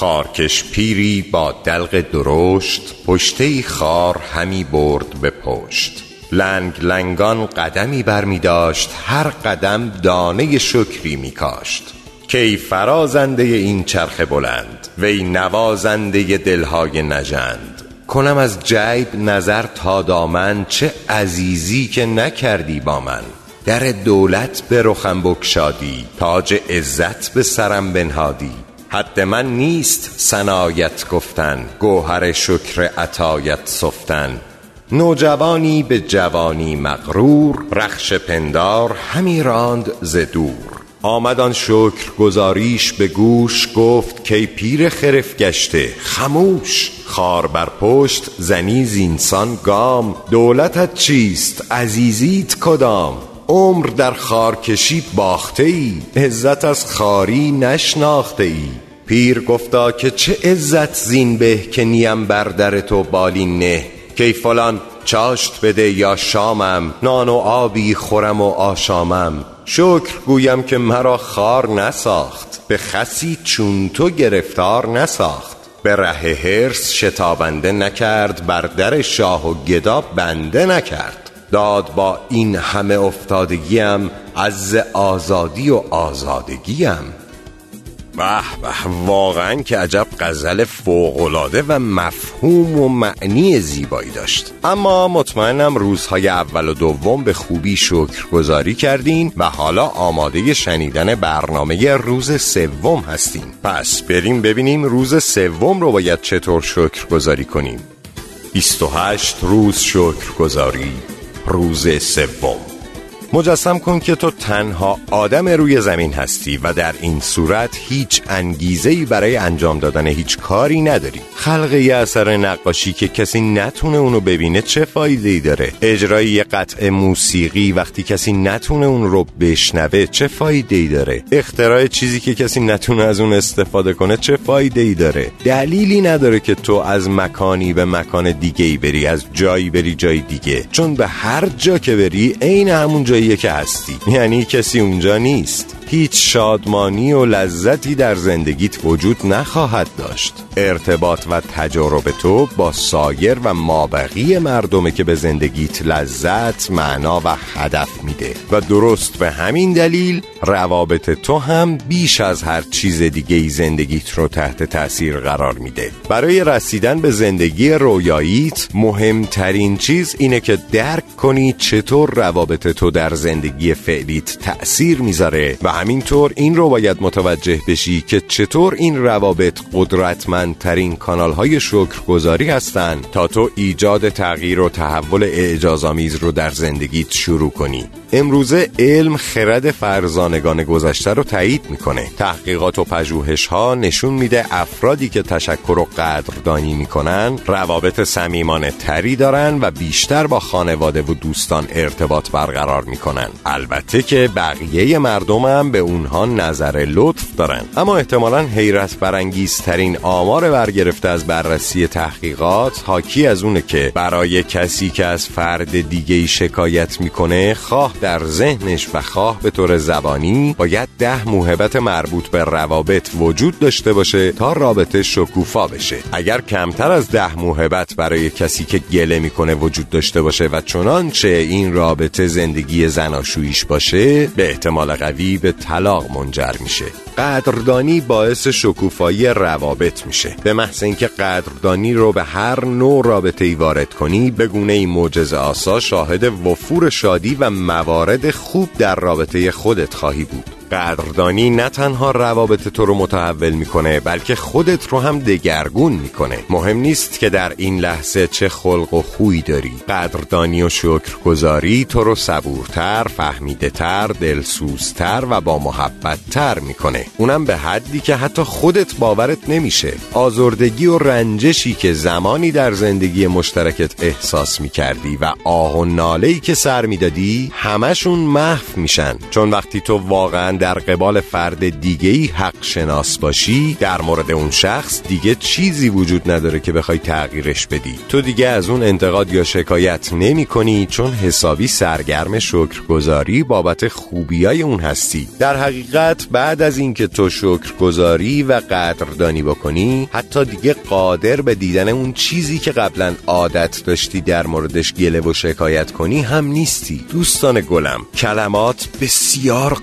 خارکش پیری با دلق درشت پشته خار همی برد به پشت. لنگ لنگان قدمی بر می داشت هر قدم دانه شکری می کاشت. کی فرازنده این چرخ بلند وی نوازنده دلهای نژند. کنم از جیب نظر تا دامن چه عزیزی که نکردی با من. در دولت به رخم بکشادی تاج عزت به سرم بنهادی. حد من نیست سنایت گفتن گوهر شکر عطایت سفتن. نوجوانی به جوانی مغرور رخش پندار همی راند ز دور. آمد آن شکر گزاریش به گوش گفت کی پیر خرف گشته خموش. خار بر پشت زنی زینسان گام. دولتت چیست عزیزیت کدام؟ عمر در خارکشی باخته ای عزت از خاری نشناخته ای. پیر گفتا که چه عزت زین به که نیم بر در تو بالین نه؟ کی فلان چاشت بده یا شامم نان و آبی خورم و آشامم. شکر گویم که مرا خار نساخت به خسی چون تو گرفتار نساخت. به ره هرس شتابنده نکرد بر در شاه و گدا بنده نکرد. داد با این همه افتادگیم از آزادی و آزادگیم. به واقعا که عجب غزل فوقالعاده و مفهوم و معنی زیبایی داشت. اما مطمئنم روزهای اول و دوم به خوبی شکرگزاری کردین و حالا آماده شنیدن برنامه روز سوم هستیم پس بریم ببینیم روز سوم رو باید چطور شکرگزاری کنیم. 28 روز شکرگزاری روز سوم. مجسم کن که تو تنها آدم روی زمین هستی و در این صورت هیچ انگیزه‌ای برای انجام دادن هیچ کاری نداری. خلق یه اثر نقاشی که کسی نتونه اونو ببینه چه فایده داره؟ اجرای یه قطع موسیقی وقتی کسی نتونه اون رو بشنوه چه فایده ای داره؟ اختراع چیزی که کسی نتونه از اون استفاده کنه چه فایده ای داره؟ دلیلی نداره که تو از مکانی به مکان دیگه ای بری از جایی بری جای دیگه. چون به هر جا که بری عین همون جایی که هستی. یعنی کسی اونجا نیست. هیچ شادمانی و لذتی در زندگیت وجود نخواهد داشت. ارتباط و تجارب تو با سایر و مابقی مردمه که به زندگیت لذت، معنا و هدف میده. و درست به همین دلیل روابط تو هم بیش از هر چیز دیگه ای زندگیت رو تحت تاثیر قرار میده. برای رسیدن به زندگی رویاییت مهمترین چیز اینه که درک کنی چطور روابط تو در زندگی فعلیت تأثیر می‌ذاره و همینطور این رو باید متوجه بشی که چطور این روابط قدرتمندترین کانال های شکرگزاری هستند تا تو ایجاد تغییر و تحول اعجازآمیز رو در زندگیت شروع کنی. امروزه علم خرد فرزانگان گذشته رو تایید می‌کنه. تحقیقات و پژوهش ها نشون میده افرادی که تشکر و قدردانی می‌کنن روابط صمیمانه تری دارن و بیشتر با خانواده و دوستان ارتباط برقرار می‌کنن. البته که بقیه مردم هم به اونها نظر لطف دارن. اما احتمالا حیرت برانگیزترین آمار برگرفته از بررسی تحقیقات حاکی از اونه که برای کسی که از فرد دیگه شکایت می‌کنه خواه در ذهنش و خواه به طور زبانی باید ده موهبت مربوط به روابط وجود داشته باشه تا رابطه شکوفا بشه. اگر کمتر از ده موهبت برای کسی که گله می‌کنه وجود داشته باشه و چنانچه این رابطه زندگی زناشویش باشه به احتمال قوی به طلاق منجر میشه. قدردانی باعث شکوفایی روابط میشه. به محض اینکه قدردانی رو به هر نوع رابطه ای وارد کنی به گونه ای معجزه آسا شاهد وفور شادی و موارد خوب در رابطه خودت خواهی بود. قدردانی نه تنها روابط تو رو متحول می‌کنه بلکه خودت رو هم دگرگون می‌کنه. مهم نیست که در این لحظه چه خلق و خوی داری. قدردانی و شکرگزاری تو رو صبورتر فهمیده تر دلسوزتر و با محبت تر می‌کنه. اونم به حدی که حتی خودت باورت نمیشه. آزردگی و رنجشی که زمانی در زندگی مشترکت احساس می‌کردی و آه و نالهی که سر می‌دادی همشون محو میشن. چون وقتی تو واقعا در قبال فرد دیگه ای حق شناس باشی در مورد اون شخص دیگه چیزی وجود نداره که بخوای تغییرش بدی. تو دیگه از اون انتقاد یا شکایت نمی کنی چون حسابی سرگرم شکرگزاری بابت خوبیای اون هستی. در حقیقت بعد از اینکه تو شکرگزاری و قدردانی بکنی حتی دیگه قادر به دیدن اون چیزی که قبلا عادت داشتی در موردش گله و شکایت کنی هم نیستی. دوستان گلم کلمات بسیار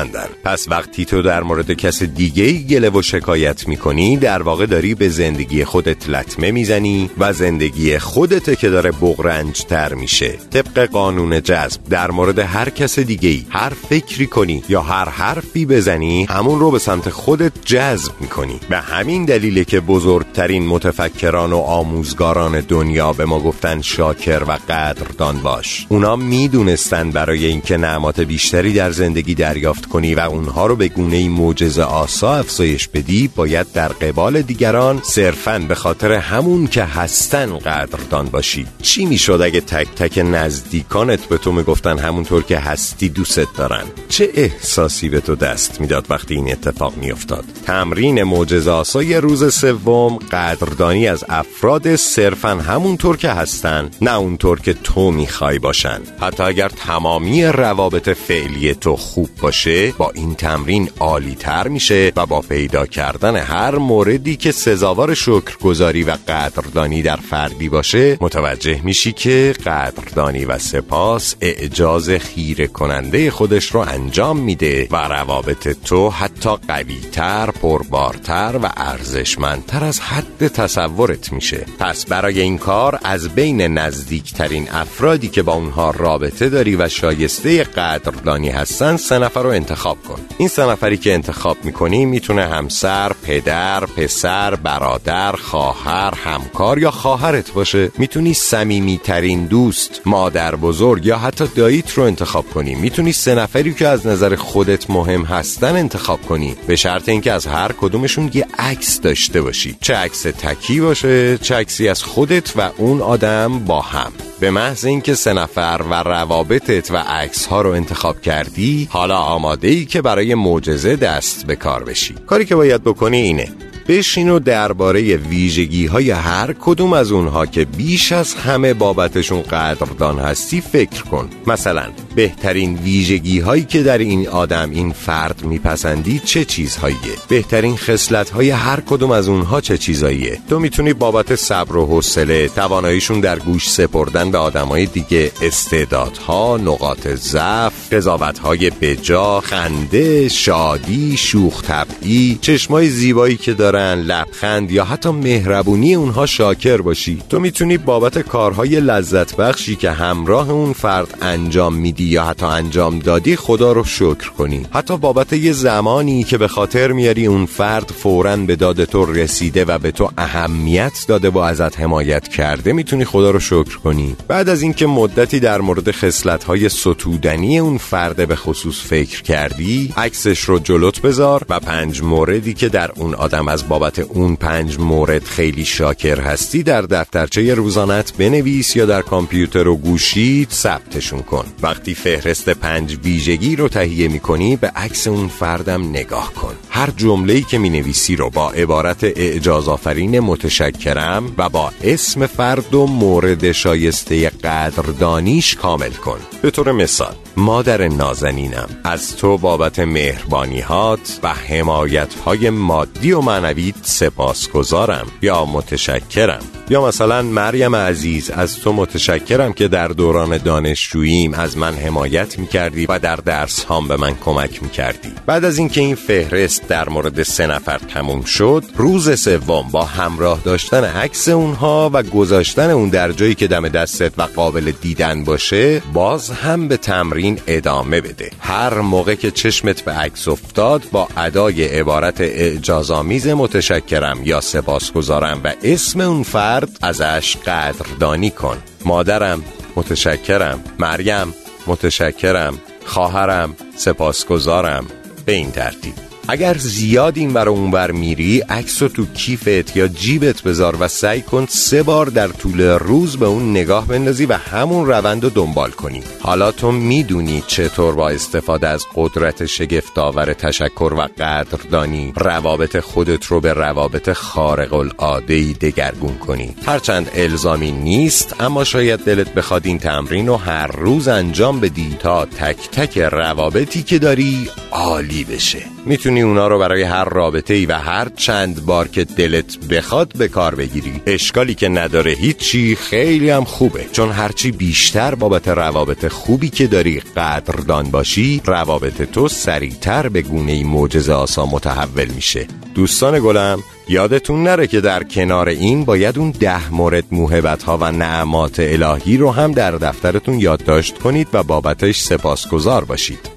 قدرتمندن پس وقتی تو در مورد کس دیگه گله و شکایت می‌کنی در واقع داری به زندگی خودت لطمه می‌زنی و زندگی خودته که داره بغرنج تر میشه. طبق قانون جذب در مورد هر کس دیگه هر فکری کنی یا هر حرفی بزنی همون رو به سمت خودت جذب می‌کنی. به همین دلیله که بزرگترین متفکران و آموزگاران دنیا به ما گفتن شاکر و قدردان باش. اونا می‌دونستن برای اینکه نعمات بیشتری در زندگی دریافت کنی و اونها رو به گونه معجزه آسا افزایش بدی باید در قبال دیگران صرفا به خاطر همون که هستن قدردان باشی. چی می‌شد اگه تک تک نزدیکانت به تو می‌گفتن همونطور که هستی دوست دارن؟ چه احساسی به تو دست می‌داد وقتی این اتفاق میافتاد؟ تمرین معجزه آسای روز سوم قدردانی از افراد صرفا همونطور که هستن نه اونطور که تو می‌خوای باشن. حتی اگر تمامی روابط فعلی تو خوب باشه با این تمرین عالی تر میشه و با پیدا کردن هر موردی که سزاوار شکرگزاری و قدردانی در فردی باشه متوجه میشی که قدردانی و سپاس اعجاز خیره کننده خودش رو انجام میده و روابط تو حتی قویتر، پربارتر و ارزشمندتر از حد تصورت میشه. پس برای این کار از بین نزدیکترین افرادی که با اونها رابطه داری و شایسته قدردانی هستن سه نفر رو انتخاب کن. این سه نفری که انتخاب می‌کنی می‌تونه همسر، پدر، پسر، برادر، خواهر، همکار یا خواهرت باشه. می‌تونی سمیمی ترین دوست، مادر بزرگ یا حتی داییت رو انتخاب کنی. می‌تونی سه نفری که از نظر خودت مهم هستن انتخاب کنی. به شرط اینکه از هر کدومشون یه عکس داشته باشی. چه عکس تکی باشه چه عکسی از خودت و اون آدم با هم. به محض اینکه سه نفر و روابطت و عکس ها رو انتخاب کردی حالا آماده ای که برای معجزه دست به کار بشی. کاری که باید بکنی اینه بشین و درباره ویژگی های هر کدوم از اونها که بیش از همه بابتشون قدردان هستی فکر کن. مثلا بهترین ویژگی هایی که در این آدم این فرد میپسندی چه چیزهاییه؟ بهترین خصلت های هر کدوم از اونها چه چیزهاییه؟ تو می‌تونی بابت صبر و حوصله تواناییشون در گوش سپردن به آدمای دیگه استعدادها نقاط ضعف قضاوتهای بجا خنده شادی شوخ طبعی چشمای زیبایی که دارن لبخند یا حتی مهربونی اونها شاکر باشی. تو می‌تونی بابت کارهای لذت بخشی که همراه اون فرد انجام میدی یا حتی انجام دادی خدا رو شکر کنی. حتی بابت یه زمانی که به خاطر میاری اون فرد فورا به داد تو رسیده و به تو اهمیت داده و ازت حمایت کرده می‌تونی خدا رو شکر کنی. بعد از اینکه مدتی در مورد خصلت های ستودنی اون فرد به خصوص فکر کردی عکسش رو جلوت بذار و پنج موردی که در اون آدم از بابت اون پنج مورد خیلی شاکر هستی در دفترچه روزانت بنویس یا در کامپیوتر و گوشیت ثبتشون کن. وقتی فهرست پنج ویژگی رو تهیه می‌کنی به عکس اون فردم نگاه کن. هر جمله‌ای که می‌نویسی رو با عبارت اعجاز آفرین متشکرم و با اسم فرد و مورد شایسته قدردانیش کامل کن. به طور مثال مادر نازنینم از تو بابت مهربانیهات و حمایت های مادی و معنویت سپاسگزارم یا متشکرم. یا مثلا مریم عزیز از تو متشکرم که در دوران دانشجوییم از من حمایت می‌کردی و در درس هام به من کمک می‌کردی. بعد از اینکه این فهرست در مورد سه نفر تموم شد روز سوم با همراه داشتن عکس اونها و گذاشتن اون در جایی که دم دستت و قابل دیدن باشه باز هم به تمرین ادامه بده. هر موقع که چشمت به عکس افتاد با ادای عبارت اعجازآمیز متشکرم یا سپاسگزارم و اسم اون فرد ازش قدردانی کن. مادرم متشکرم. مریم متشکرم. خواهرم سپاسگزارم. به این ترتیب. اگر زیاد این بر اونور میری عکس تو کیفت یا جیبت بذار و سعی کن سه بار در طول روز به اون نگاه بندازی و همون روند رو دنبال کنی. حالا تو می‌دونی چطور با استفاده از قدرت شگفتآور تشکر و قدردانی روابط خودت رو به روابط خارق العاده ای دگرگون کنی. هرچند الزامی نیست اما شاید دلت بخواد این تمرین رو هر روز انجام بدی تا تک تک روابطی که داری عالی بشه. می‌تونی اونا رو برای هر رابطه ای و هر چند بار که دلت بخواد به کار بگیری. اشکالی که نداره هیچی خیلی هم خوبه. چون هرچی بیشتر بابت روابط خوبی که داری قدردان باشی روابط تو سریعتر به گونه موجز آسا متحول میشه. دوستان گلم یادتون نره که در کنار این باید اون ده مورد موهبت ها و نعمات الهی رو هم در دفترتون یادداشت کنید و بابتش سپاسگزار باشید.